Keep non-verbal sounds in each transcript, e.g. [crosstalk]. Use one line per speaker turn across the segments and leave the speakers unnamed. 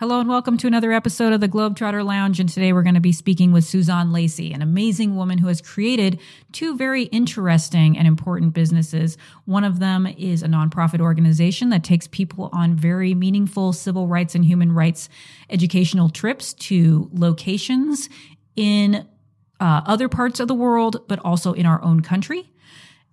Hello and welcome to another episode of the Globetrotter Lounge. And today we're going to be speaking with Suzanne Lacey, an amazing woman who has created two very interesting and important businesses. One of them is a nonprofit organization that takes people on very meaningful civil rights and human rights educational trips to locations in uh, other parts of the world, but also in our own country.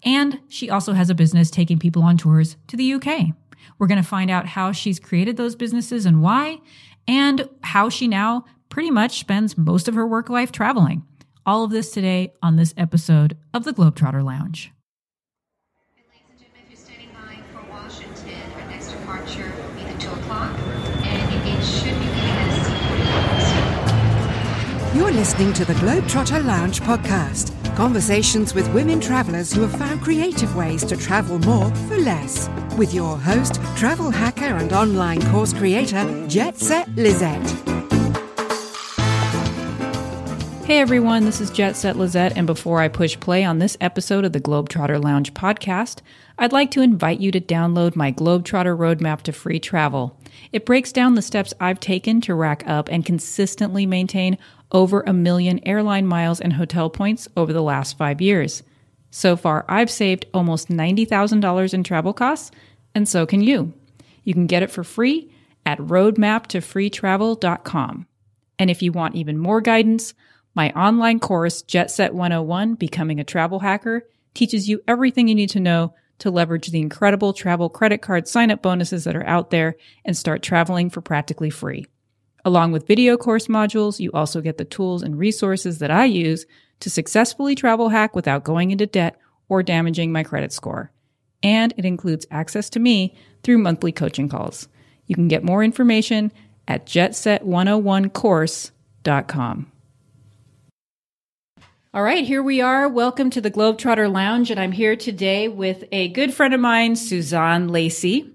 And she also has a business taking people on tours to the UK. We're going to find out how she's created those businesses and why, and how she now pretty much spends most of her work life traveling. All of this today on this episode of the Globetrotter Lounge.
Ladies and gentlemen, if you're standing by for Washington, our next departure will be at 2 o'clock, and it should be leaving at C-46.
You're listening to the Globetrotter Lounge podcast. Conversations with women travelers who have found creative ways to travel more for less. With your host, travel hacker and online course creator, Jet Set Lisette.
Hey everyone, this is Jet Set Lisette, and before I push play on this episode of the Globetrotter Lounge podcast, I'd like to invite you to download my Globetrotter Roadmap to Free Travel. It breaks down the steps I've taken to rack up and consistently maintain over a million airline miles and hotel points over the last five years. So far, I've saved almost $90,000 in travel costs, and so can you. You can get it for free at roadmaptofreetravel.com. And if you want even more guidance, my online course, Jet Set 101 Becoming a Travel Hacker, teaches you everything you need to know to leverage the incredible travel credit card sign up bonuses that are out there and start traveling for practically free. Along with video course modules, you also get the tools and resources that I use to successfully travel hack without going into debt or damaging my credit score. And it includes access to me through monthly coaching calls. You can get more information at jetset101course.com. All right, here we are. Welcome to the Globetrotter Lounge, and I'm here today with a good friend of mine, Suzanne Lacey.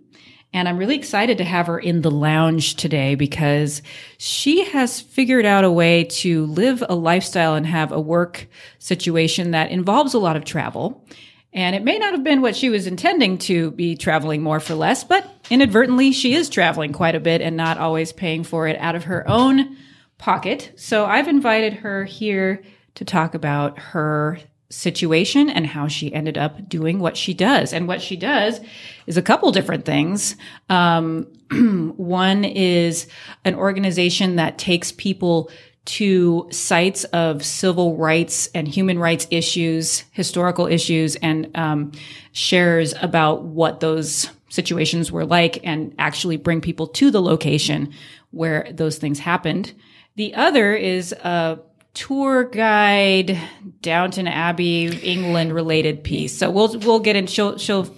And I'm really excited to have her in the lounge today because she has figured out a way to live a lifestyle and have a work situation that involves a lot of travel. And it may not have been what she was intending to be traveling more for less, but inadvertently she is traveling quite a bit and not always paying for it out of her own pocket. So I've invited her here to talk about her situation and how she ended up doing what she does. And what she does is a couple different things. Um, [clears throat] one is an organization that takes people to sites of civil rights and human rights issues, historical issues, and um, shares about what those situations were like and actually bring people to the location where those things happened. The other is a tour guide Downton Abbey England related piece. So we'll we'll get in. She'll she'll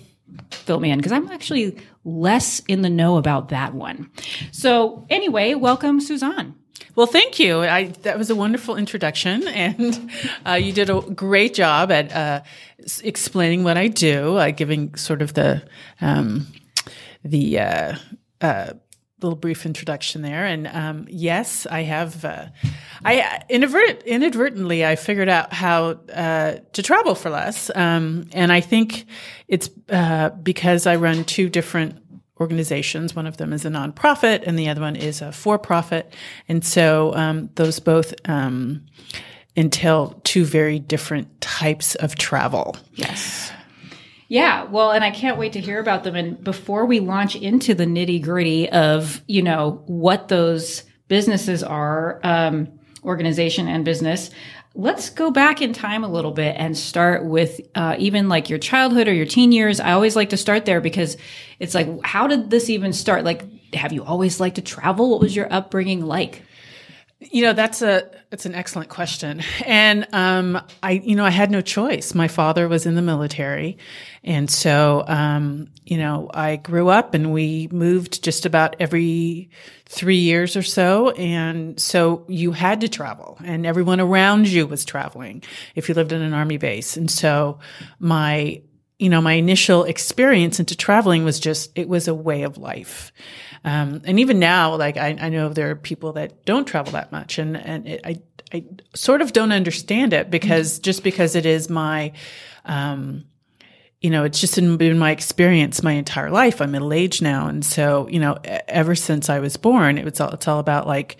fill me in because I'm actually less in the know about that one. So anyway, welcome Suzanne.
Well, thank you. I, that was a wonderful introduction, [laughs] and uh, you did a great job at uh, explaining what I do, uh, giving sort of the um, the uh, uh, little brief introduction there. And um, yes, I have. Uh, I inadvert- inadvertently I figured out how uh, to travel for less, um, and I think it's uh, because I run two different organizations. One of them is a nonprofit, and the other one is a for-profit. And so um, those both um, entail two very different types of travel.
Yes. Yeah, well, and I can't wait to hear about them. And before we launch into the nitty gritty of, you know, what those businesses are, um, organization and business, let's go back in time a little bit and start with uh, even like your childhood or your teen years. I always like to start there because it's like, how did this even start? Like, have you always liked to travel? What was your upbringing like?
You know, that's a that's an excellent question. And um, I, you know, I had no choice. My father was in the military, and so um, you know, I grew up and we moved just about every three years or so, and so you had to travel, and everyone around you was traveling if you lived in an army base. And so my you know, my initial experience into traveling was just, it was a way of life. Um, and even now, like I, I, know there are people that don't travel that much and, and it, I, I sort of don't understand it because just because it is my, um, you know, it's just been my experience my entire life. I'm middle aged now. And so, you know, ever since I was born, it was all, it's all about like,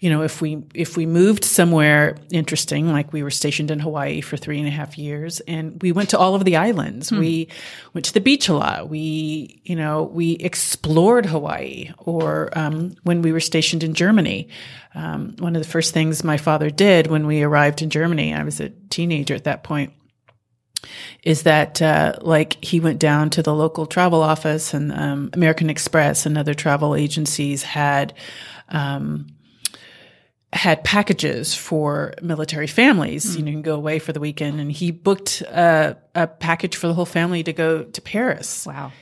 you know, if we, if we moved somewhere interesting, like we were stationed in Hawaii for three and a half years and we went to all of the islands. We went to the beach a lot. We, you know, we explored Hawaii or, um, when we were stationed in Germany. Um, one of the first things my father did when we arrived in Germany, I was a teenager at that point, is that uh, like he went down to the local travel office and um, American Express and other travel agencies had um, had packages for military families. You know, you can go away for the weekend, and he booked a, a package for the whole family to go to Paris.
Wow.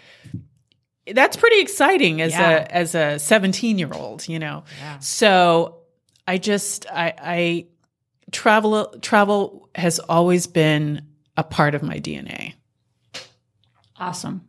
That's pretty exciting as
Yeah.
a as a seventeen year old. You know, so I just I, I travel travel has always been a part of my DNA.
Awesome.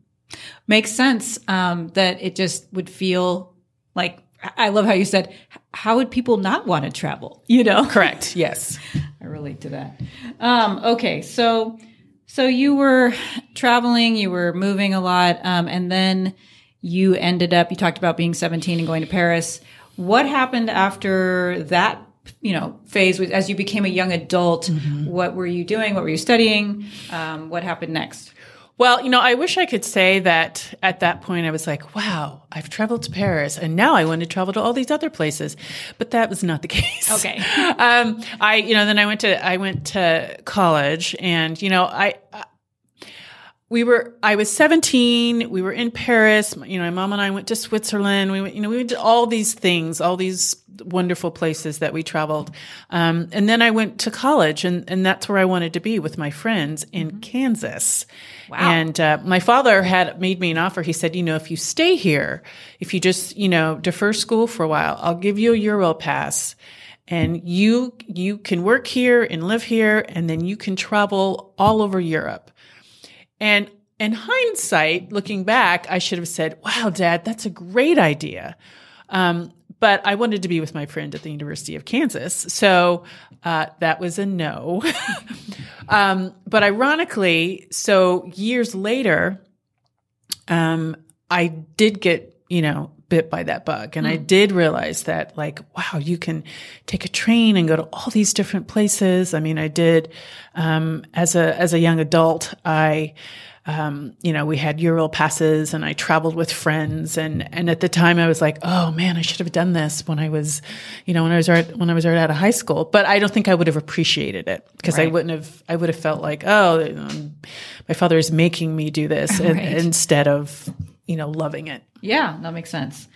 Makes sense um, that it just would feel like I love how you said, how would people not want to travel? You know?
Correct. [laughs] Yes.
I relate to that. Um, okay, so so you were traveling, you were moving a lot, um, and then you ended up. You talked about being seventeen and going to Paris. What happened after that? You know, phase as you became a young adult. What were you doing? What were you studying? Um, what happened next?
Well, you know, I wish I could say that at that point I was like, wow, I've traveled to Paris and now I want to travel to all these other places. But that was not the [laughs] case.
Okay. [laughs]
um, I, you know, then I went to, I went to college and, you know, I, I we were i was 17 we were in paris you know my mom and i went to switzerland we went you know we went to all these things all these wonderful places that we traveled. Um, and then i went to college and, and that's where i wanted to be with my friends in kansas.
Wow.
and uh, my father had made me an offer. He said you know if you stay here if you just you know defer school for a while i'll give you a euro pass and you you can work here and live here and then you can travel all over europe. And in hindsight, looking back, I should have said, wow, dad, that's a great idea. Um, but I wanted to be with my friend at the University of Kansas. So uh, that was a no. [laughs] um, but ironically, so years later, um, I did get, you know, bit by that bug. And I did realize that like, wow, you can take a train and go to all these different places. I mean, I did, um, as a, as a young adult, I, um, you know, we had Euro passes and I traveled with friends. And, and at the time I was like, oh man, I should have done this when I was, you know, when I was right, when I was right out of high school. But I don't think I would have appreciated it because I wouldn't have, I would have felt like, oh, um, my father is making me do this [laughs]
Right.
instead of, you know, loving it.
Yeah, that makes sense.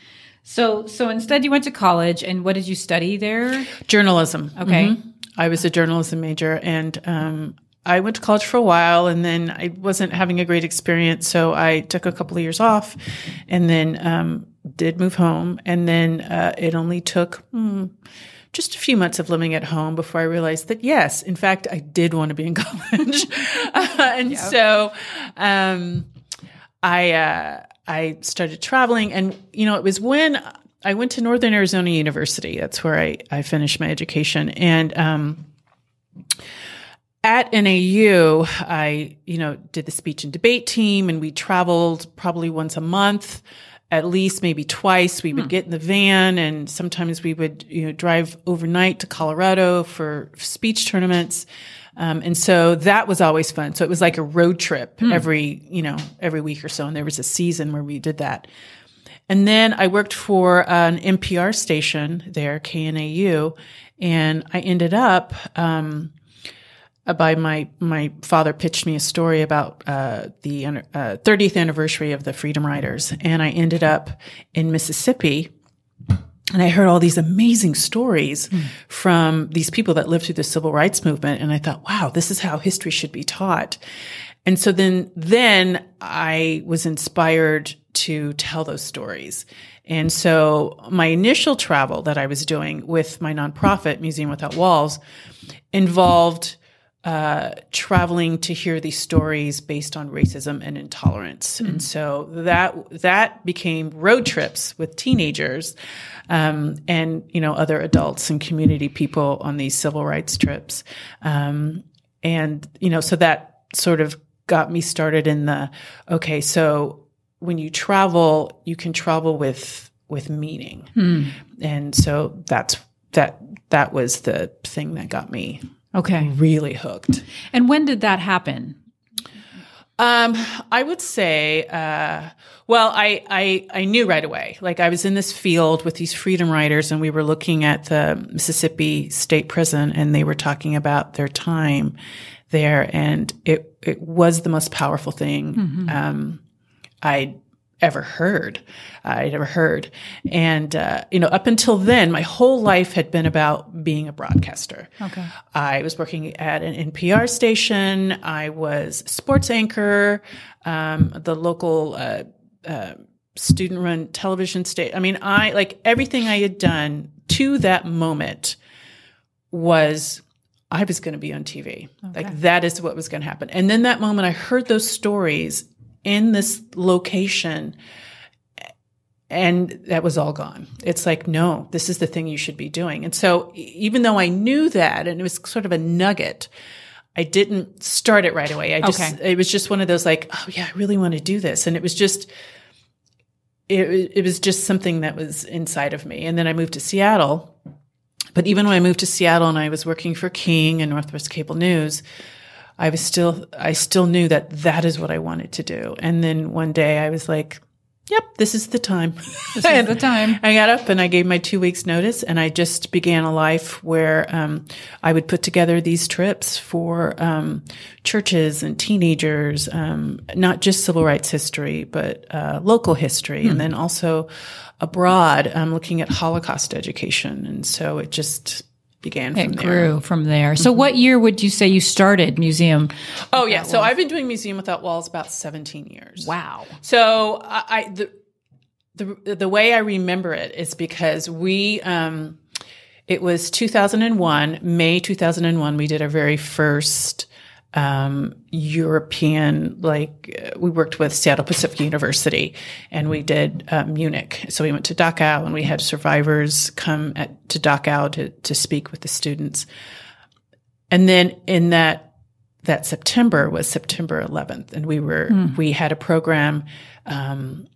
So so instead, you went to college, and what did you study there?
Journalism.
Okay.
Mhm. I was a journalism major and um, I went to college for a while and then I wasn't having a great experience. So I took a couple of years off and then um, did move home. And then uh, it only took hmm, just a few months of living at home before I realized that, yes, in fact, I did want to be in [laughs] college. Uh, and so um, I, uh, I started traveling. And, you know, it was when I went to Northern Arizona University. That's where I, I finished my education. And, um, at NAU, I, you know, did the speech and debate team and we traveled probably once a month, at least maybe twice. We would get in the van and sometimes we would, you know, drive overnight to Colorado for speech tournaments. Um, and so that was always fun. So it was like a road trip every, you know, every week or so. And there was a season where we did that. And then I worked for an NPR station there, KNAU, and I ended up, um, by my my father pitched me a story about uh, the uh, 30th anniversary of the Freedom Riders, and I ended up in Mississippi. And I heard all these amazing stories from these people that lived through the civil rights movement. And I thought, wow, this is how history should be taught. And so then, then I was inspired to tell those stories. And so my initial travel that I was doing with my nonprofit, Museum Without Walls, involved uh, traveling to hear these stories based on racism and intolerance. And so that that became road trips with teenagers um, and you know other adults and community people on these civil rights trips. Um, and you know so that sort of got me started in the okay, so when you travel, you can travel with with meaning, and so that's that that was the thing that got me
Okay.
really hooked.
And when did that happen?
Um, I would say, uh, well, I, I, I knew right away. Like I was in this field with these freedom riders and we were looking at the Mississippi State Prison and they were talking about their time there and it, it was the most powerful thing, um, I'd ever heard. I'd ever heard. And, uh, you know, up until then, my whole life had been about being a broadcaster.
Okay.
I was working at an NPR station. I was sports anchor, um, the local uh, uh, student-run television station. I mean, I like everything I had done to that moment was I was going to be on TV. Like that is what was going to happen. And then that moment, I heard those stories in this location and that was all gone. It's like, no, this is the thing you should be doing. And so even though I knew that and it was sort of a nugget, I didn't start it right away. I just,
Okay.
it was just one of those like, oh yeah, I really want to do this. And it was just, it, it was just something that was inside of me. And then I moved to Seattle. But even when I moved to Seattle and I was working for King and Northwest Cable News, I was still, I still knew that that is what I wanted to do. And then one day I was like, yep, this is the time. This
is the [laughs] time.
I got up and I gave my two weeks notice and I just began a life where, um, I would put together these trips for, um, churches and teenagers, um, not just civil rights history, but, uh, local history and then also abroad, um, looking at Holocaust education. And so it just began from
It
there.
grew from there. So, what year would you say you started museum?
Oh yeah. So I've been doing Museum Without Walls about 17 years.
Wow.
So I, I the, the the way I remember it is because we um it was 2001 May 2001 we did our very first um European like we worked with Seattle Pacific University and we did uh, Munich. So we went to Dachau and we had survivors come at, to Dachau to to speak with the students. And then in that that September was September 11th, and we were we had a program um,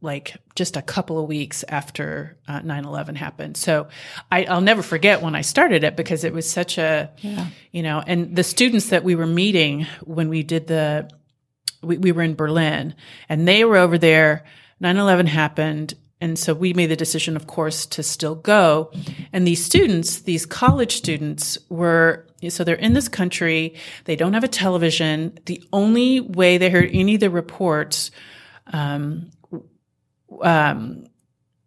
like just a couple of weeks after uh, 9-11 happened. So I, i'll never forget when i started it because it was such a you know and the students that we were meeting when we did the we, we were in berlin and they were over there. 9-11 happened. And so we made the decision of course to still go. And these students these college students were so they're in this country. They don't have a television. The only way they heard any of the reports um, um,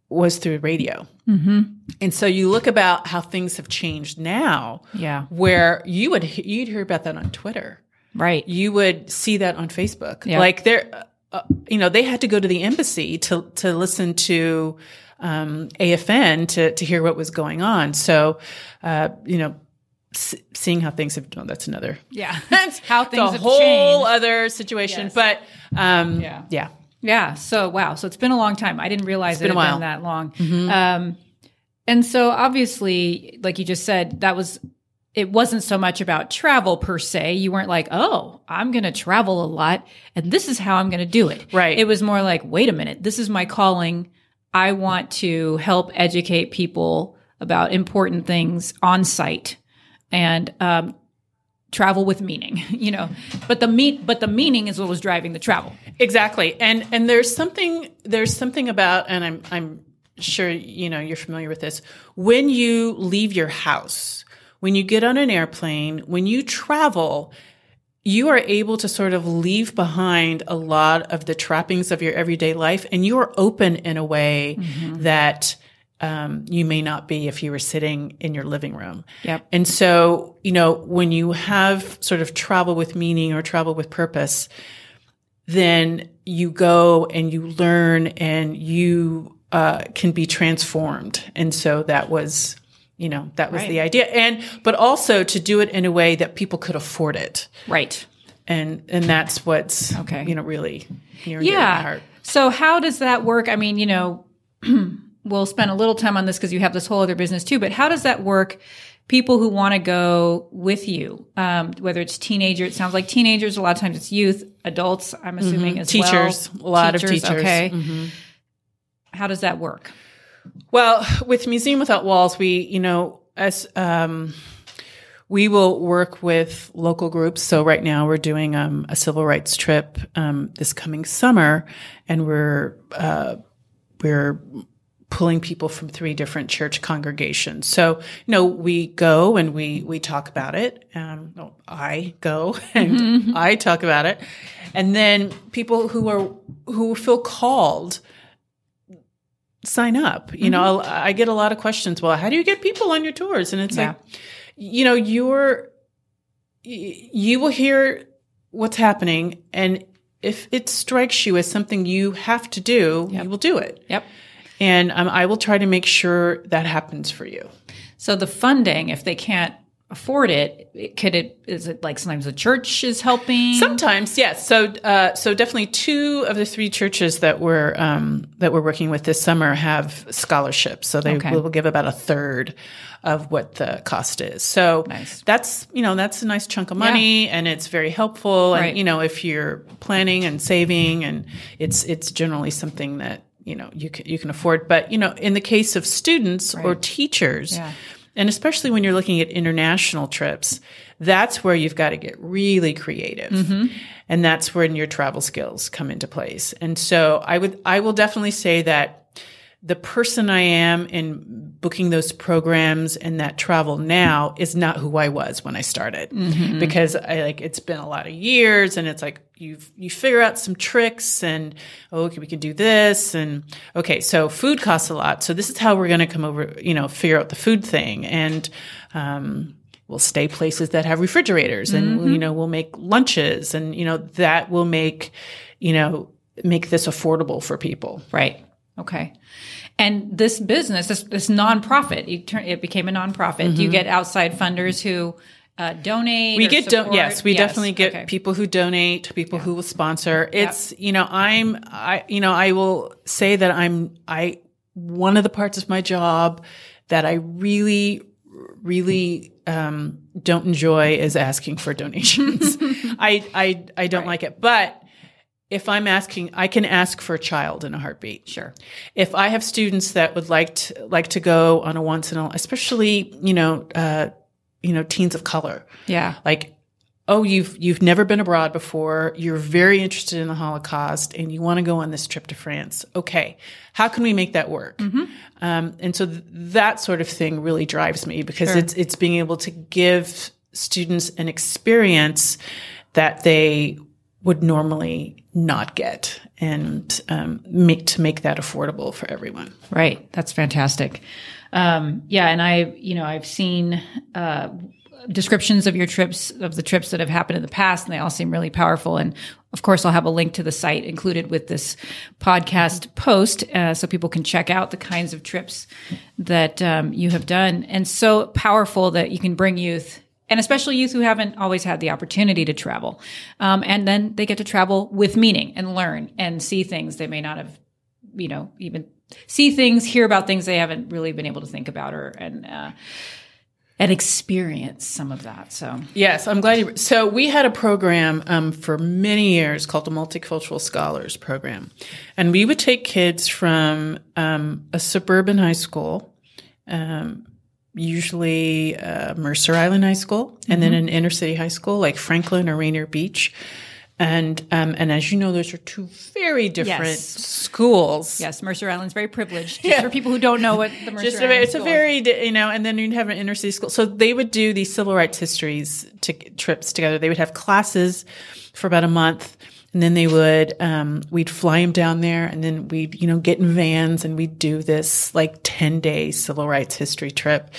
was through radio. Mm-hmm. And so you look about how things have changed now,
Yeah.
where you would you'd hear about that on Twitter,
Right.
you would see that on Facebook.
Yeah.
Like there, uh, you know, they had to go to the embassy to to listen to um, AFN to to hear what was going on. So, uh, you know. s- Seeing how things have, oh, that's another,
Yeah. [laughs]
that's
How things
a whole
changed.
other situation.
Yes.
But, um,
Yeah.
yeah,
Yeah. So wow. So it's been a long time. I didn't realize
been
it had been that long. Um, and so obviously, like you just said, that was it wasn't so much about travel per se. You weren't like, oh, I'm going to travel a lot, and this is how I'm going to do it.
Right.
It was more like, wait a minute, this is my calling. I want to help educate people about important things on site and um, travel with meaning. [laughs] You know, but the meat, but the meaning is what was driving the travel.
Exactly. And and there's something there's something about and I'm I'm sure you know you're familiar with this. When you leave your house, when you get on an airplane, when you travel, you are able to sort of leave behind a lot of the trappings of your everyday life and you are open in a way mm-hmm. that um, you may not be if you were sitting in your living room.
Yep.
And so, you know, when you have sort of travel with meaning or travel with purpose, then you go and you learn and you uh, can be transformed. And so that was, you know, that was
Right.
the idea. And but also to do it in a way that people could afford it.
Right.
And and that's what's
Okay.
you know really near and dear my
Yeah.
heart.
So how does that work? I mean, you know, [clears throat] we'll spend a little time on this because you have this whole other business too. But how does that work? People who want to go with you, um, whether it's teenager, it sounds like teenagers. A lot of times it's youth, adults. I'm assuming as
Mm-hmm. Teachers,
well.
a lot of teachers. Mm-hmm.
Okay, how does that work?
Well, with Museum Without Walls, we, you know, as um, we will work with local groups. So right now we're doing um, a civil rights trip um, this coming summer, and we're uh, we're pulling people from three different church congregations. So, you know, we go and we we talk about it. Um, no, I go [laughs] and I talk about it, and then people who are who feel called sign up. You know,
Mm-hmm.
I'll- I get a lot of questions. Well, how do you get people on your tours? And it's
Yeah.
like, you know, you're, you will hear what's happening. And if it strikes you as something you have to do, you will do it.
Yep.
And um, I will try to make sure that happens for you.
So the funding, if they can't afford it, it- could it is it like sometimes the church is helping?
Sometimes, yes. So, uh, so definitely two of the three churches that we're um, that we're working with this summer have scholarships. So they
Okay.
will give about a third of what the cost is. So
Nice.
that's you know that's a nice chunk of money, and it's very helpful. And you know if you're planning and saving, and it's it's generally something that you know you can you can afford. But you know in the case of students or teachers.
Yeah.
And especially when you're looking at international trips, that's where you've got to get really creative.
Mm-hmm.
And that's when your travel skills come into place. And so I would, I will definitely say that the person I am in booking those programs and that travel now is not who I was when I started
Mm-hmm.
because I like, it's been a lot of years and it's like, you you figure out some tricks and oh, okay, we can do this and okay, so food costs a lot. So this is how we're going to come over, you know, figure out the food thing and, um, we'll stay places that have refrigerators and you know we'll make lunches and you know that will make you know make this affordable for people
Right. Okay. And this business, this, this nonprofit, you turn, it became a nonprofit. Do you get outside funders who uh, donate?
Mm-hmm. we get don- yes we definitely get
Okay.
people who donate people who will sponsor it's you know i'm i you know i will say that i'm i one of the parts of my job that i really really um, don't enjoy is asking for donations [laughs] i i i don't like it but if I'm asking, I can ask for a child in a heartbeat.
Sure.
If I have students that would like to like to go on a once in a, especially you know, uh, you know, teens of color,
Yeah.
like, oh, you've you've never been abroad before, you're very interested in the Holocaust, and you want to go on this trip to France. Okay, how can we make that work? Um, and so th- that sort of thing really drives me because it's it's being able to give students an experience that they would normally not get, and um, make to make that affordable for everyone.
Right. That's fantastic. Um, yeah. And I, you know, I've seen, uh, descriptions of your trips, of the trips that have happened in the past, and they all seem really powerful. And of course, I'll have a link to the site included with this podcast post, uh, so people can check out the kinds of trips that um, you have done. And so powerful that you can bring youth. And especially youth who haven't always had the opportunity to travel. Um, and then they get to travel with meaning and learn and see things they may not have you know even see things hear about things they haven't really been able to think about or and uh, and experience some of that so
Yes, I'm glad you. So we had a program um, for many years called the Multicultural Scholars Program, and we would take kids from um, a suburban high school, um, usually uh, Mercer Island High School, and then an inner city high school like Franklin or Rainier Beach. And um, and as you know, those are two very different
Yes.
schools.
yes mercer island's very privileged just for people who don't know what the [laughs] mercer
Just a,
Island
it's a
School is.
very you know, and then you'd have an inner city school. So they would do these civil rights histories to, trips together. They would have classes for about a month, and then they would um, we'd fly them down there, and then we'd you know get in vans and we'd do this like ten day civil rights history trip.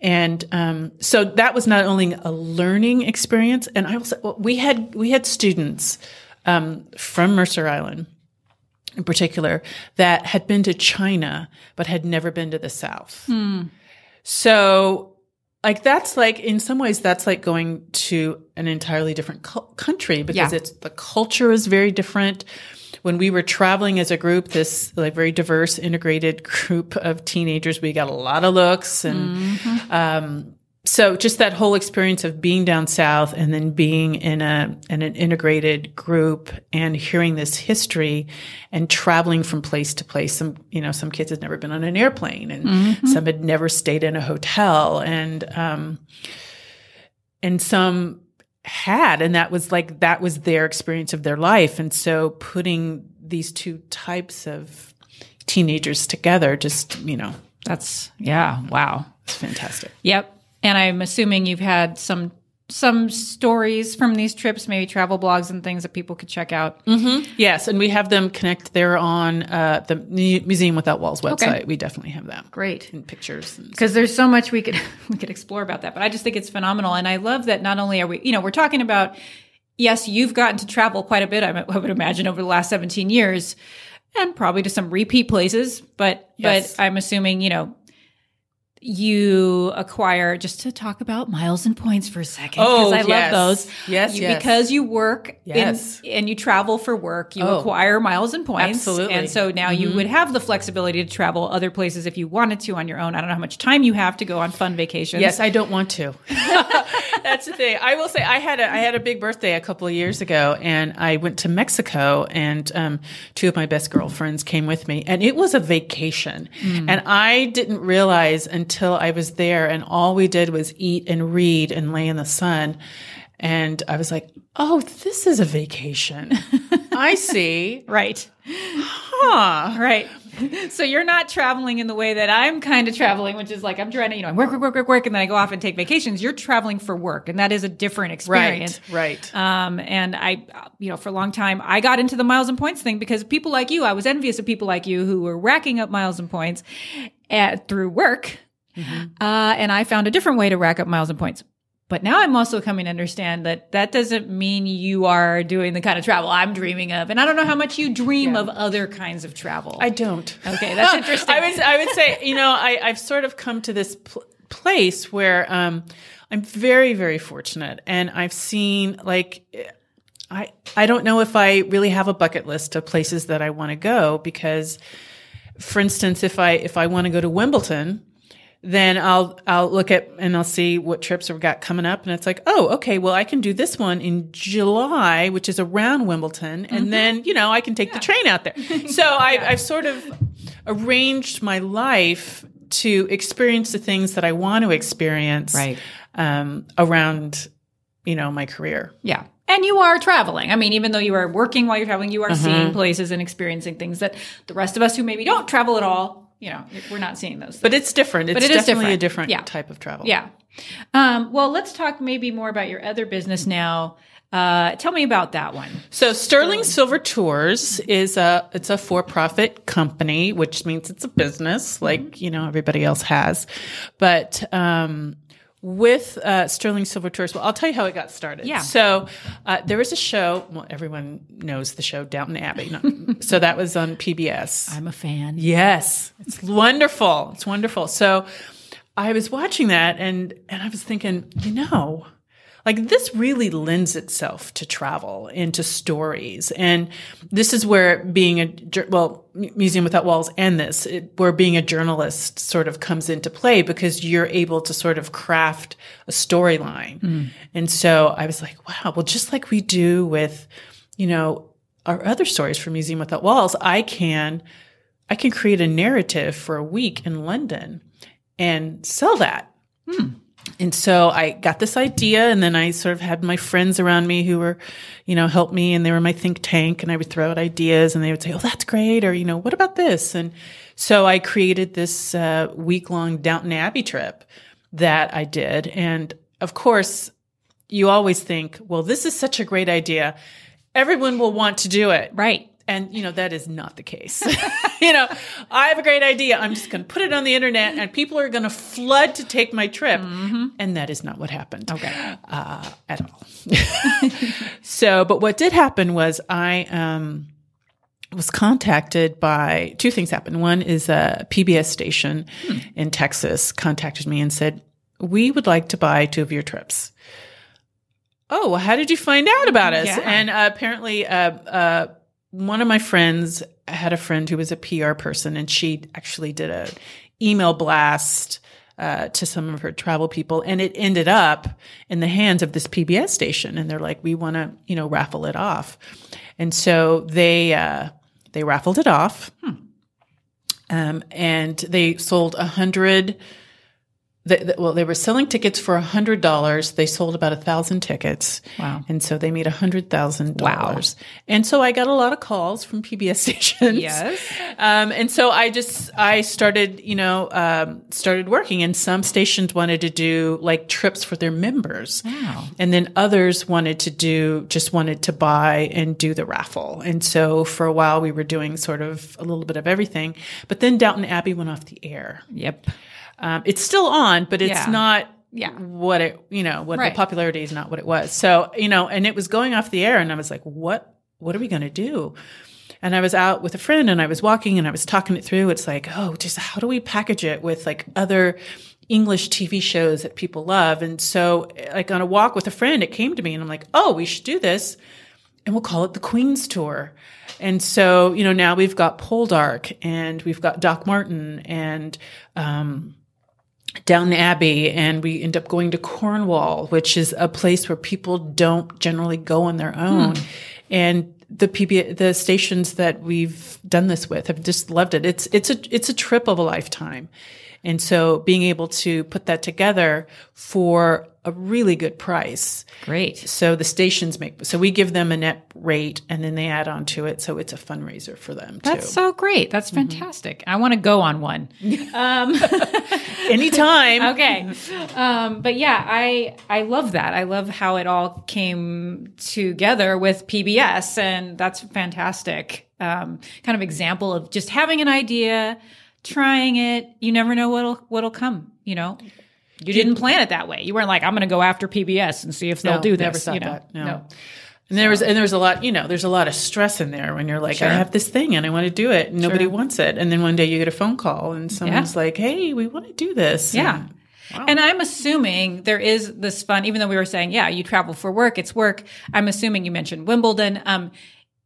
And um, so that was not only a learning experience, and I was well, we had we had students um, from Mercer Island in particular that had been to China but had never been to the South. So, like that's like in some ways that's like going to an entirely different cul- country because
Yeah.
it's the culture is very different. when we were traveling as a group, this like very diverse, integrated [laughs] group of teenagers, we got a lot of looks and, um, so just that whole experience of being down south and then being in a in an integrated group and hearing this history and traveling from place to place. Some you know some kids had never been on an airplane and some had never stayed in a hotel. And um and some had and that was like that was their experience of their life. And so putting these two types of teenagers together just you know
That's yeah, wow.
it's fantastic.
Yep. And I'm assuming you've had some some stories from these trips, maybe travel blogs and things that people could check out. Mm-hmm.
Yes, and we have them connect there on uh, the Museum Without Walls website.
Okay.
We definitely have that.
Great.
In pictures.
Because there's so much we could [laughs] we could explore about that. But I just think it's phenomenal, and I love that not only are we, you know, we're talking about. Yes, you've gotten to travel quite a bit. I I would imagine over the last 17 years, and probably to some repeat places. But
Yes.
but I'm assuming you know you acquire just to talk about miles and points for a second
Oh,
I love those.
Yes,
You-
yes.
because you work
Yes.
in, and you travel for work, you
Oh.
acquire miles and points.
Absolutely.
And so now you mm-hmm. would have the flexibility to travel other places if you wanted to on your own. I don't know how much time you have to go on fun vacations.
Yes, I don't want to. [laughs] That's the thing. I will say I had a I had a big birthday a couple of years ago, and I went to Mexico, and um, two of my best girlfriends came with me, and it was a vacation, and I didn't realize until I was there, and all we did was eat and read and lay in the sun. And I was like, "Oh, this is a vacation. [laughs] I see.
Right.
Huh.
Right. [laughs] So you're not traveling in the way that I'm kind of traveling, which is like I'm trying to, you know, work, work, work, work, work, and then I go off and take vacations. You're traveling for work, and that is a different experience.
Right. Right.
Um, and I, you know, for a long time, I got into the miles and points thing because people like you, I was envious of people like you who were racking up miles and points at, through work. Uh, and I found a different way to rack up miles and points. But now I'm also coming to understand that that doesn't mean you are doing the kind of travel I'm dreaming of. And I don't know how much you dream of other kinds of travel.
I don't.
okay, that's [laughs] interesting.
I would I would say you know I I've sort of come to this pl- place where um I'm very very fortunate and I've seen like I I don't know if I really have a bucket list of places that I want to go because for instance if I if I want to go to Wimbledon then I'll I'll look at and I'll see what trips we've got coming up, and it's like, oh, okay, well, I can do this one in July, which is around Wimbledon, and then you know I can take the train out there. [laughs] So I, I've sort of arranged my life to experience the things that I want to experience,
Right.
um, around you know my career.
Yeah. And you are traveling. I mean, even though you are working while you're traveling, you are
Mm-hmm.
seeing places and experiencing things that the rest of us who maybe don't travel at all, you know, we're not seeing those.
But it's different. It's
it is
definitely a
different.
different
Yeah.
type of travel.
yeah. Um, well, let's talk maybe more about your other business now. Uh, tell me about that one.
So Sterling Silver Tours is a it's a for profit company, which means it's a business like you know everybody else has. But um, with uh, Sterling Silver Tours, well, I'll tell you how it got started.
Yeah.
So uh, there was a show. Well, everyone knows the show Downton Abbey. No, [laughs] so that was on PBS.
I'm a fan.
Yes, it's wonderful. It's wonderful. So I was watching that and and I was thinking, you know, like this really lends itself to travel and to stories. And this is where being a well, Museum Without Walls and this, it, where being a journalist sort of comes into play because you're able to sort of craft a storyline. Mm. And so I was like, wow, well, just like we do with, you know, our other stories for Museum Without Walls, I can I can create a narrative for a week in London and sell that. Hmm. And so I got this idea and then I sort of had my friends around me who were, you know, help me and they were my think tank and I would throw out ideas and they would say, Oh, that's great. Or, you know, what about this? And so I created this uh, week long Downton Abbey trip that I did. And of course, you always think, well, this is such a great idea. Everyone will want to do it.
Right.
And you know that is not the case. [laughs] you know, I have a great idea. I'm just going to put it on the internet, and people are going to flood to take my trip. And that is not what happened.
Okay.
uh, at all. [laughs] so, but what did happen was I um, was contacted by two things happened. One is a PBS station in Texas contacted me and said, "We would like to buy two of your trips." Oh, well, how did you find out about us?
Yeah.
And uh, apparently, uh, uh, one of my friends had a friend who was a PR person, and she actually did a email blast uh, to some of her travel people, and it ended up in the hands of this PBS station, and they're like, "We want to, you know, raffle it off," and so they uh, they raffled it off, um, and they sold a hundred. They, they- well, they were selling tickets for a hundred dollars. They sold about a thousand tickets.
Wow.
And so they made a hundred thousand dollars. Wow. And so I got a lot of calls from PBS [laughs] stations.
Yes.
Um, and so I just I started, you know, um, started working, and some stations wanted to do like trips for their members.
Wow.
And then others wanted to do just wanted to buy and do the raffle. And so for a while we were doing sort of a little bit of everything. But then Downton Abbey went off the air.
Yep.
Um, it's still on, but it's
Yeah.
not
Yeah.
what it, you know, what
Right.
the popularity is not what it was. So, you know, and it was going off the air and I was like, what, what are we going to do? And I was out with a friend and I was walking and I was talking it through. It's like, oh, just how do we package it with like other English TV shows that people love? And so like on a walk with a friend, it came to me and I'm like, oh, we should do this and we'll call it the Queen's Tour. And so, you know, now we've got Poldark and we've got Doc Martin and, um, Down Abbey, and we end up going to Cornwall, which is a place where people don't generally go on their hmm. own. And the PB, the stations that we've done this with have just loved it. It's it's a it's a trip of a lifetime, and so being able to put that together for a really good price.
Great.
So the stations make so we give them a net rate, and then they add on to it, so it's a fundraiser for them too.
That's so great. That's mm-hmm. fantastic. I want to go on one. [laughs] [laughs] [laughs]
Um, Anytime. [laughs]
okay. Um, but yeah i i love that. I love how it all came together with pbs and that's fantastic. Um, kind of example of just having an idea trying it. You never know what'll what'll come you know? You didn't plan it that way. You weren't like i'm going to go after pbs and see if they'll
No,
do this
never thought
you know?
that, no. And there was and there's a lot, you know, there's a lot of stress in there when you're like,
Sure.
I have this thing and I want to do it, and nobody wants it, and then one day you get a phone call and someone's like, Hey, we want to do this.
Yeah.
And-
And I'm assuming there is this fun, even though we were saying, yeah, you travel for work, it's work. I'm assuming you mentioned Wimbledon. Um,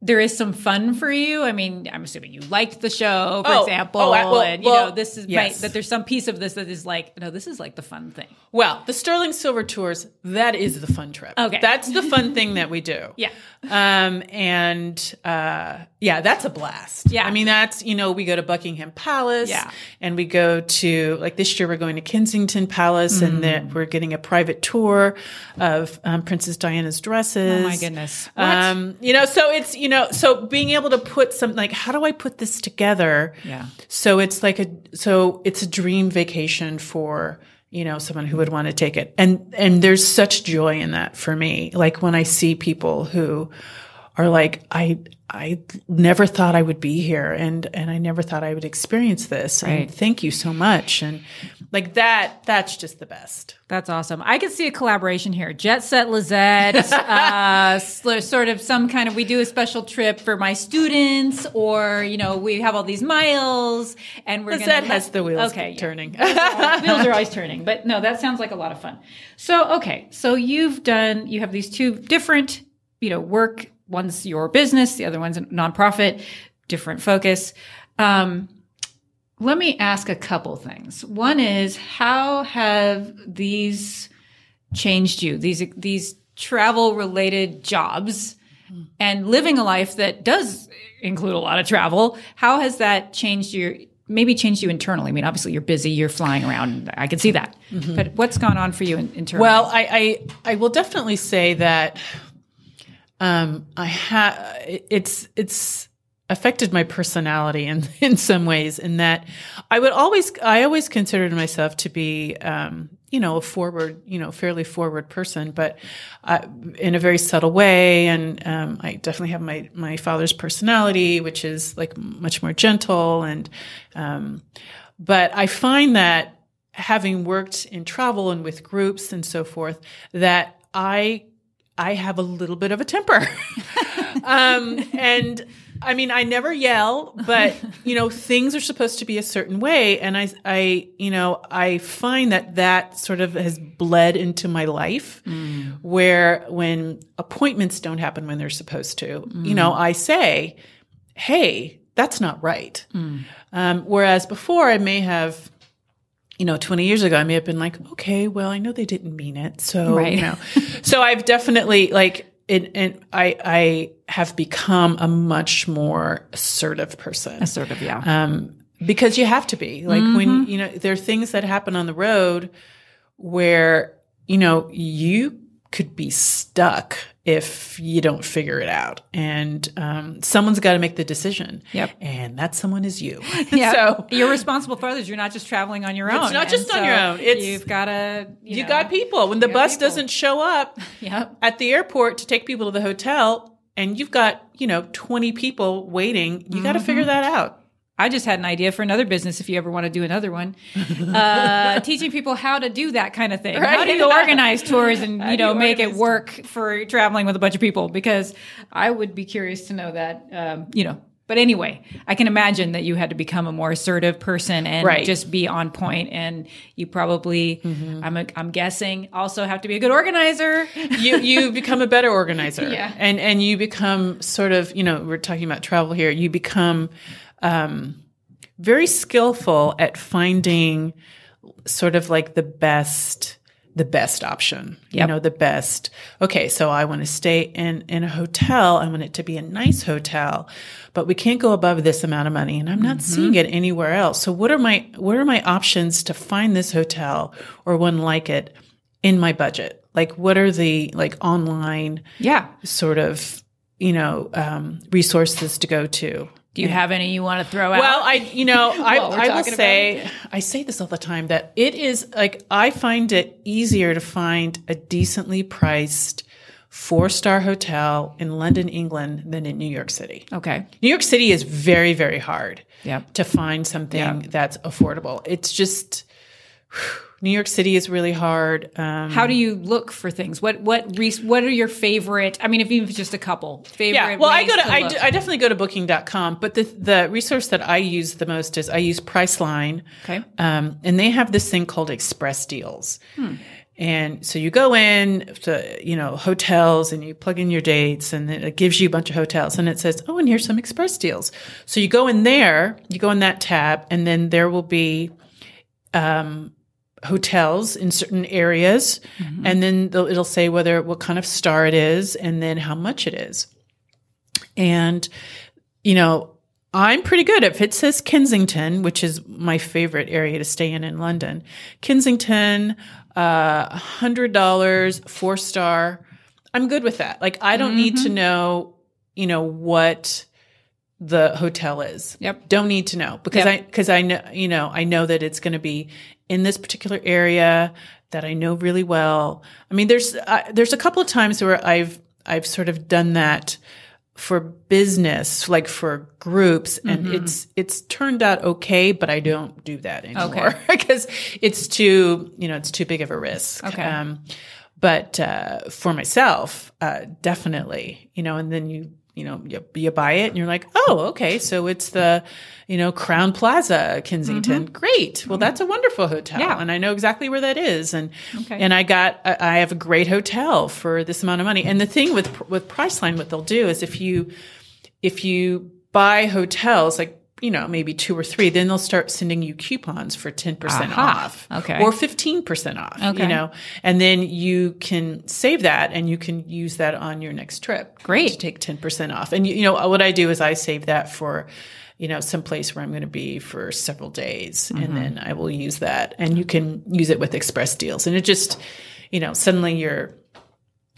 there is some fun for you. I mean, I'm assuming you liked the show, for
Oh,
example,
oh, I- well-
and you
well,
know, this is
yes.
might, that there's some piece of this that is like, no, this is like the fun thing.
Well, the Sterling Silver Tours, that is the fun trip.
Okay.
That's the fun [laughs] thing that we do.
Yeah.
Um, and uh, yeah, that's a blast.
Yeah.
I mean, that's, you know, we go to Buckingham Palace
Yeah.
and we go to, like this year, we're going to Kensington Palace and
Mm.
that we're getting a private tour of um, Princess Diana's dresses.
Oh my goodness.
Um, you know, so it's, you know, so being able to put some, like, how do I put this together?
Yeah.
So it's like a so it's a dream vacation for you know someone who would want to take it, and and there's such joy in that for me. Like when I see people who are like I I never thought I would be here, and and I never thought I would experience this.
Right.
And thank you so much, and like that that's just the best.
That's awesome. I could see a collaboration here. Jet Set Lisette, [laughs] uh, sort of some kind of, we do a special trip for my students, or, you know, we have all these miles and we're going
Lisette has the wheels
okay, yeah.
turning.
wheels are always turning. But no, that sounds like a lot of fun. So, okay. So you've done, you have these two different, you know, work. One's your business, the other one's a nonprofit, different focus. Um, let me ask a couple things. One is how have these changed you? These these travel related jobs and living a life that does include a lot of travel. How has that changed your maybe changed you internally? I mean, obviously you're busy, you're flying around. I can see that. But what's gone on for you in, internally?
Well, I, I I will definitely say that um, I have it's it's affected my personality in [laughs] in some ways. In that I would always I always considered myself to be um, you know a forward you know fairly forward person, but uh, in a very subtle way. And um, I definitely have my my father's personality, which is like much more gentle and. Um, but I find that having worked in travel and with groups and so forth, that I I have a little bit of a temper, [laughs] um, and I mean, I never yell, but [laughs] you know, things are supposed to be a certain way, and I, I, you know, I find that that sort of has bled into my life, mm. where when appointments don't happen when they're supposed to, you know, mm. I say, "Hey, that's not right." Mm. Um, whereas before, I may have you know, 20 years ago, I may have been like, okay, well, I know they didn't mean it. So,
Right.
you know, so I've definitely like, it, and I, I have become a much more assertive person.
Of, yeah.
Um, because you have to be like
Mm-hmm.
when, you know, there are things that happen on the road where, you know, you could be stuck if you don't figure it out. And, um, someone's got to make the decision.
Yep.
And that someone is you. [laughs]
yeah.
so,
you're responsible for others. You're not just traveling on your own.
It's not just
And
on your own. It's-
you've got to. You,
you
know,
got people. When the bus
people.
doesn't show up [laughs]
Yep.
at the airport to take people to the hotel, and you've got you know twenty people waiting, you got to figure that out.
I just had an idea for another business if you ever want to do another one. [laughs] Uh, teaching people how to do that kind of thing. How
Right.
do you organize tours and, [laughs] you know,
you
make it work for traveling with a bunch of people? Because I would be curious to know that, um, you know. But anyway, I can imagine that you had to become a more assertive person and
Right.
just be on point. And you probably, I'm, a, I'm guessing, also have to be a good organizer. [laughs]
You you become a better organizer,
Yeah.
and and you become sort of you know we're talking about travel here. You become um, very skillful at finding sort of like the best the best option you know the best okay so i want to stay in in a hotel. I want it to be a nice hotel but we can't go above this amount of money and i'm not seeing it anywhere else. So what are my what are my options to find this hotel or one like it in my budget? Like what are the like online
yeah.
sort of you know um, resources to go to
Do you have any you want to throw out?
well, I, you know, [laughs] I, I will
about
say, I say this all the time that it is like, I find it easier to find a decently priced four star hotel in London, England than in New York City.
okay.
New York City is very, very hard
Yep.
to find something
Yeah.
that's affordable. It's just, New York City is really hard. Um,
How do you look for things? What what what are your favorite? I mean, if even if it's just a couple favorite.
yeah, well, I go to, I, do, I definitely go to booking.com, but the, the resource that I use the most is I use Priceline.
Okay.
Um, and they have this thing called express deals.
Hmm.
And so you go in to, you know, hotels and you plug in your dates and it gives you a bunch of hotels and it says, oh, and here's some express deals. So you go in there, you go in that tab and then there will be, um, hotels in certain areas and then it'll say whether what kind of star it is and then how much it is. And, you know, I'm pretty good. If it says Kensington, which is my favorite area to stay in in London, Kensington, uh, hundred dollars, four star. I'm good with that. Like, I don't need to know, you know, what the hotel is.
Yep.
Don't need to know because
Yep.
I, because I know, you know, I know that it's going to be in this particular area that I know really well. I mean, there's, uh, there's a couple of times where I've, I've sort of done that for business, like for groups, and
Mm-hmm.
it's it's turned out okay, but I don't do that anymore [laughs]
Okay.
because it's too you know it's too big of a risk.
Okay.
Um, but uh, for myself, uh, definitely, you know, and then you you know you, you buy it and you're like, oh, okay, so it's the you know Crowne Plaza, Kensington. Great. Well, that's a wonderful hotel,
Mm-hmm. Yeah.
and I know exactly where that is, and
Okay.
and I got I I have a great hotel for this amount of money. And the thing with with Priceline, what they'll do is if you if you buy hotels like you know maybe two or three, then they'll start sending you coupons for ten percent
Aha.
off,
Okay.
or fifteen percent off.
Okay.
You know, and then you can save that and you can use that on your next trip.
Great.
to take ten percent off. And you, you know what I do is I save that for. You know, some place where I'm going to be for several days,
Mm-hmm.
and then I will use that. And you can use it with express deals, and it just, you know, suddenly you're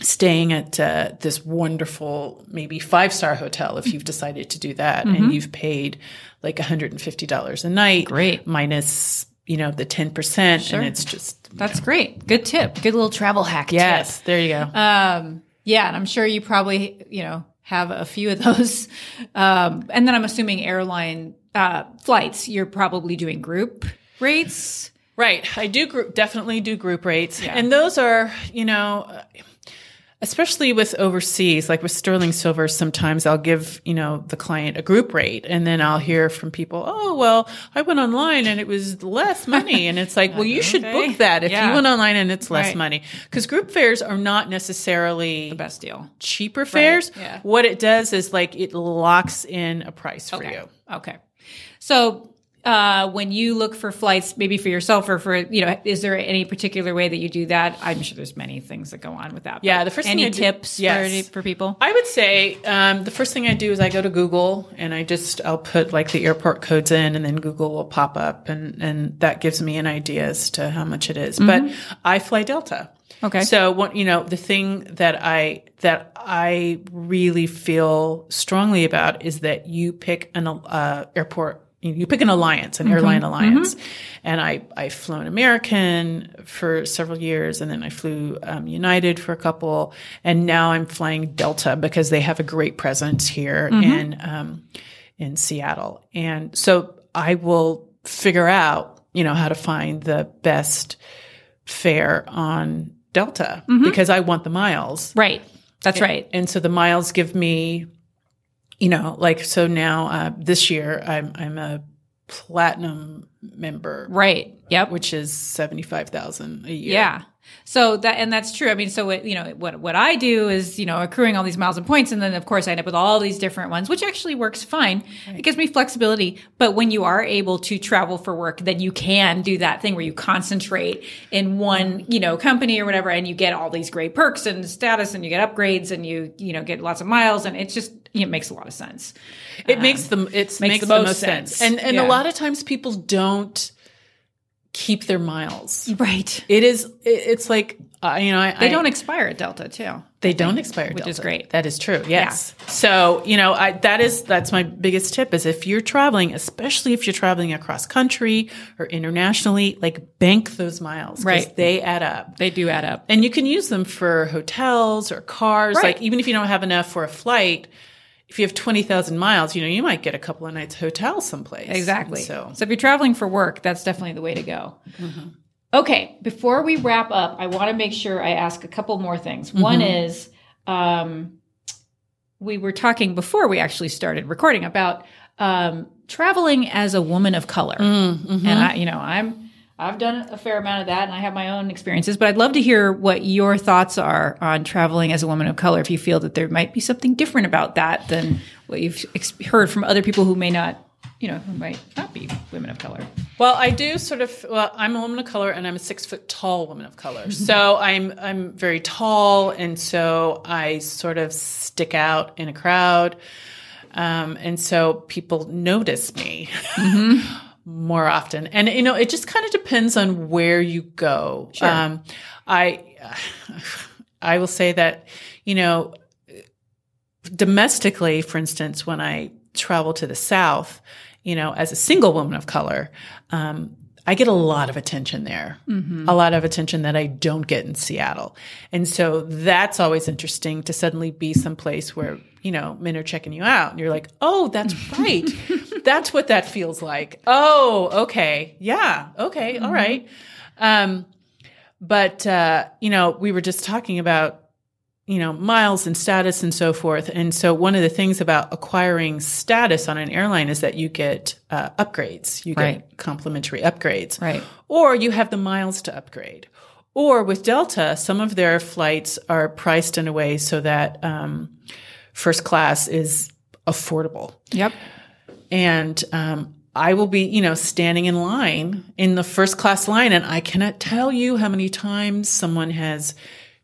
staying at uh, this wonderful, maybe five star hotel if you've decided to do that and you've paid like $150 a night.
Great.
Minus, you know, the 10%. And it's just,
That's great. Good tip. Good little travel hack. tip.
yes, there you go.
Um, yeah, and I'm sure you probably, you know, have a few of [laughs] those. Um, and then I'm assuming airline uh, flights, you're probably doing group rates.
Right. I do group, definitely do group rates. And those are, you know, especially with overseas, like with sterling silver, sometimes I'll give, you know, the client a group rate and then I'll hear from people, oh, well, I went online and it was less money. And it's like, [laughs] well, you should book that if
Yeah.
you went online and it's less
Right.
money. Because group fares are not necessarily
The best deal.
cheaper fares.
yeah.
What it does is like it locks in a price for
Okay.
you.
Okay. So uh, when you look for flights, maybe for yourself or for you know, is there any particular way that you do that? I'm sure there's many things that go on with that.
Yeah, the first
any
thing I do-
tips
Yes.
for for people?
I would say um, the first thing I do is I go to Google and I just I'll put like the airport codes in, and then Google will pop up, and and that gives me an idea as to how much it is. But I fly Delta.
Okay.
So what you know, the thing that I that I really feel strongly about is that you pick an uh, airport. You pick an alliance, an airline alliance, and I I've flown American for several years, and then I flew um, United for a couple, and now I'm flying Delta because they have a great presence here in um, in Seattle, and so I will figure out you know how to find the best fare on Delta because I want the miles.
Right. That's right.
And so the miles give me, you know, like so now uh, this year I'm I'm a platinum member,
Right. Yep.
which is seventy five thousand a year.
Yeah. So that and that's true. I mean, so what you know, what what I do is you know accruing all these miles and points, and then of course I end up with all these different ones, which actually works fine. It gives me flexibility. But when you are able to travel for work, then you can do that thing where you concentrate in one you know company or whatever, and you get all these great perks and status, and you get upgrades, and you you know get lots of miles, and it's just it makes a lot of sense.
it makes uh-huh. them it makes, the, most sense. And and
Yeah.
a lot of times people don't keep their miles.
Right.
It is it, it's like uh, you know I,
They
I-
don't expire at Delta too.
They don't expire,
which is great.
That is true. Yes. So you know, I, that is that's my biggest tip is if you're traveling, especially if you're traveling across country or internationally, like bank those miles.
Right.
They add up,
They do add up.
and you can use them for hotels or cars.
Right.
Like even if you don't have enough for a flight, if you have twenty thousand miles, you know, you might get a couple of nights hotel someplace.
Exactly.
And So
so if you're traveling for work, that's definitely the way to go. Okay, before we wrap up, I want to make sure I ask a couple more things. One is, um, we were talking before we actually started recording about um, traveling as a woman of color, and I, you know, I'm. I've done a fair amount of that and I have my own experiences, but I'd love to hear what your thoughts are on traveling as a woman of color. If you feel that there might be something different about that than what you've ex- heard from other people who may not, you know, who might not be women of color.
Well, I do sort of. Well, I'm a woman of color, and I'm a six foot tall woman of color. So I'm I'm very tall, and so I sort of stick out in a crowd, um, and so people notice me [laughs] more often. And you know, it just kind of depends on where you go. Um, I I will say that you know domestically, for instance, when I travel to the South, you know, as a single woman of color, um, I get a lot of attention there, a lot of attention that I don't get in Seattle. And so that's always interesting to suddenly be someplace where, you know, men are checking you out and you're like, oh, that's [laughs] right. that's what that feels like. Oh, okay. Yeah. Okay. all right. Um, but, uh, you know, we were just talking about you know, miles and status and so forth. And so one of the things about acquiring status on an airline is that you get uh, upgrades. You get
Right.
complimentary upgrades.
Right.
Or you have the miles to upgrade. Or with Delta, some of their flights are priced in a way so that um, first class is affordable.
Yep.
And um, I will be, you know, standing in line in the first class line, and I cannot tell you how many times someone has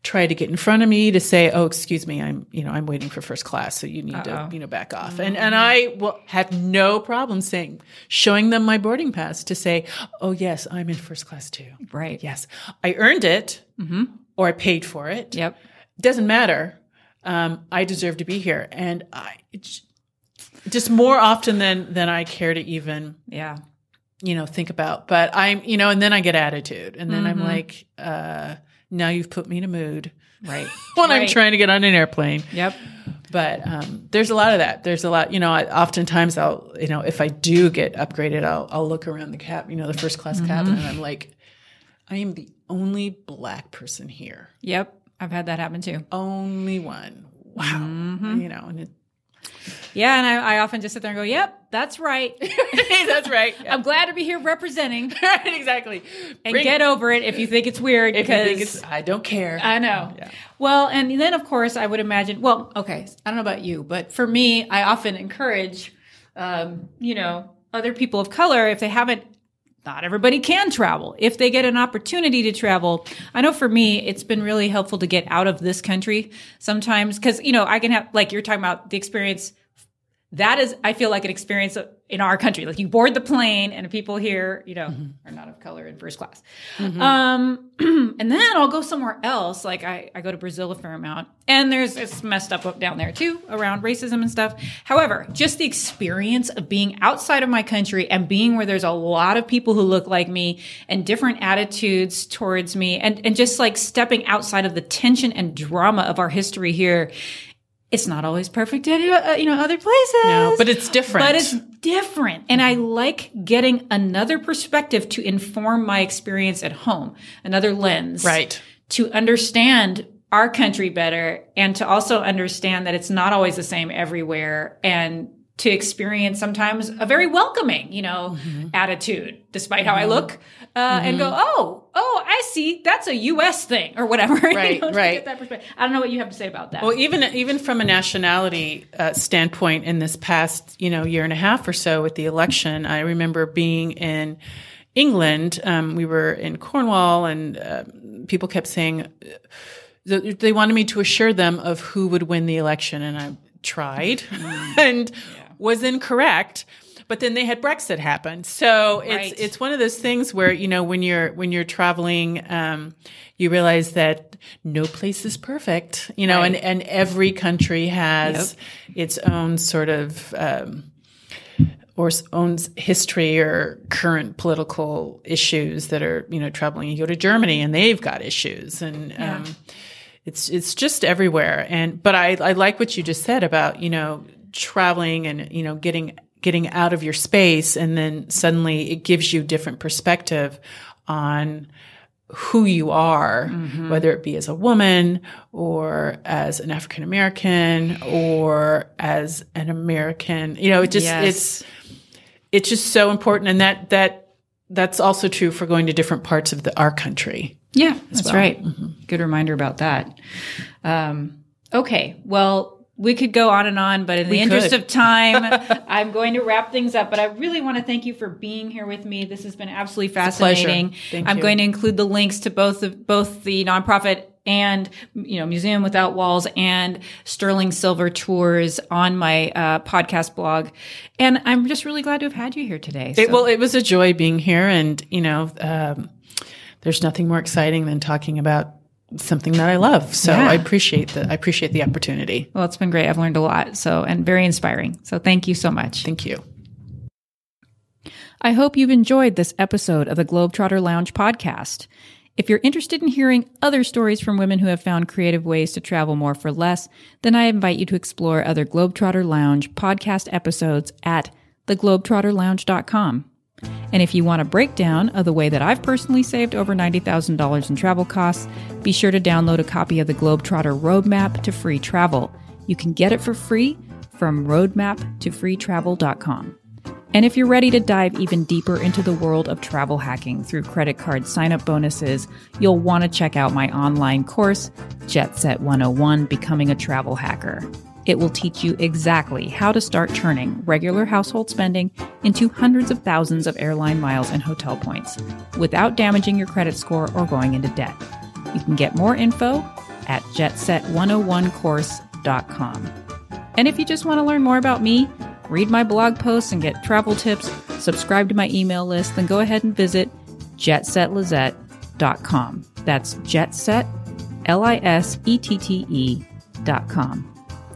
tried to get in front of me to say, "Oh, excuse me, I'm, you know, I'm waiting for first class, so you need to, you know, back off." And and I will have no problem saying, showing them my boarding pass to say, "Oh, yes, I'm in first class too."
Right.
Yes, I earned it, or I paid for it
Yep.
doesn't matter. Um, I deserve to be here, and I it's just more often than than I care to even
Yeah.
you know think about. But I'm you know, and then I get attitude, and then I'm like, uh, now you've put me in a mood
Right. [laughs]
when I'm trying to get on an airplane.
Yep.
But um, there's a lot of that. There's a lot, you know. I, oftentimes, I'll, you know, if I do get upgraded, I'll, I'll look around the cab, you know, the first class cabin, and I'm like, I am the only black person here.
Yep. I've had that happen too.
Only one. Wow.
Mm-hmm.
You know, and it,
Yeah, and I, I often just sit there and go, "Yep, that's right. [laughs]
that's right. [laughs]
I'm glad to be here representing." [laughs]
right, exactly.
And
Bring-
get over it if you think it's weird
if
because
think it's, I don't care.
I know.
Yeah.
Well, and then of course I would imagine. Well, okay, I don't know about you, but for me, I often encourage, um, you know, other people of color if they haven't. Not everybody can travel. If they get an opportunity to travel, I know for me, it's been really helpful to get out of this country sometimes because, you know, I can have, like you're talking about the experience that is i feel like an experience in our country. Like you board the plane and people here you know are not of color in first class. Um [clears throat] and then i'll go somewhere else. Like I, I go to brazil a fair amount. And there's it's messed up up down there too around racism and stuff. However just the experience of being outside of my country and being where there's a lot of people who look like me and different attitudes towards me and and just like stepping outside of the tension and drama of our history here it's not always perfect in uh, you know other places
No, but it's different.
but it's different and i like getting another perspective to inform my experience at home another lens
Right.
to understand our country better and to also understand that it's not always the same everywhere and to experience sometimes a very welcoming, you know,
Mm-hmm.
attitude, despite how I look, uh, and go, oh, oh, I see, that's a U.S. thing or whatever. [laughs] you
Right,
know,
right.
Get that perspective. I don't know what you have to say about that.
Well, even even from a nationality uh, standpoint, in this past you know year and a half or so with the election, I remember being in England. Um, we were in Cornwall, and uh, people kept saying uh, they wanted me to assure them of who would win the election, and I tried [laughs] and was incorrect. But then they had Brexit happen, so it's
Right.
it's one of those things where you know when you're when you're traveling, um, you realize that no place is perfect, you know, and
Right.
and every country has its own sort of um, or own history or current political issues that are you know troubling. You go to Germany and they've got issues, and um, it's it's just everywhere. And but I I like what you just said about you know traveling and you know getting getting out of your space, and then suddenly it gives you different perspective on who you are, whether it be as a woman or as an African American or as an American. You know, it just
Yes.
it's it's just so important, and that that that's also true for going to different parts of the, our country.
Yeah, that's
well.
right. Good reminder about that. Um, okay, well, we could go on and on, but in the
We
interest
could.
of time, [laughs] I'm going to wrap things up. But I really want to thank you for being here with me. This has been absolutely fascinating.
Thank
I'm
you.
going to include the links to both the both the nonprofit and you know Museum Without Walls and Sterling Silver tours on my uh, podcast blog. And I'm just really glad to have had you here today.
It, well, it was a joy being here, and you know, um, there's nothing more exciting than talking about something that I love. So
Yeah.
I appreciate the I appreciate the opportunity.
well, it's been great. I've learned a lot. So and very inspiring. So thank you so much.
Thank you.
I hope you've enjoyed this episode of the Globetrotter Lounge podcast. If you're interested in hearing other stories from women who have found creative ways to travel more for less, then I invite you to explore other Globetrotter Lounge podcast episodes at theglobetrotterlounge.com. And if you want a breakdown of the way that I've personally saved over $90,000 in travel costs, be sure to download a copy of the Globetrotter Roadmap to Free Travel. You can get it for free from roadmaptofreetravel.com. And if you're ready to dive even deeper into the world of travel hacking through credit card sign up bonuses, you'll want to check out my online course, Jet Set 101 Becoming a Travel Hacker. It will teach you exactly how to start turning regular household spending into hundreds of thousands of airline miles and hotel points without damaging your credit score or going into debt. You can get more info at jetset101course.com. And if you just want to learn more about me, read my blog posts and get travel tips, subscribe to my email list, then go ahead and visit jetsetlisette.com. That's jetset, L I S E T T E dot com.